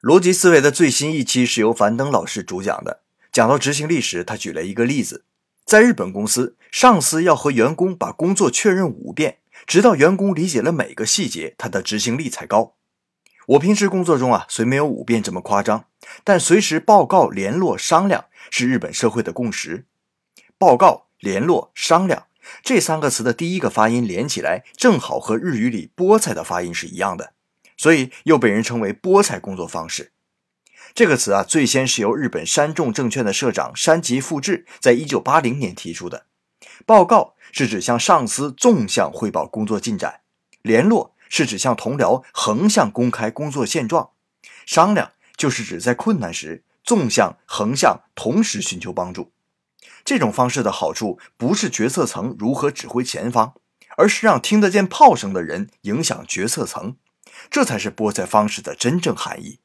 逻辑思维的最新一期是由樊登老师主讲的。讲到执行力时，他举了一个例子：在日本公司，上司要和员工把工作确认五遍，直到员工理解了每个细节，他的执行力才高。我平时工作中啊，虽没有五遍这么夸张，但随时报告、联络、商量是日本社会的共识。报告、联络、商量这三个词的第一个发音连起来，正好和日语里菠菜的发音是一样的。所以又被人称为“菠菜工作方式”这个词啊，最先是由日本山重证券的社长山崎富治在一九八零年提出的。报告是指向上司纵向汇报工作进展，联络是指向同僚横向公开工作现状，商量就是指在困难时纵向、横向同时寻求帮助。这种方式的好处不是决策层如何指挥前方，而是让听得见炮声的人影响决策层。这才是菠菜方式的真正含义。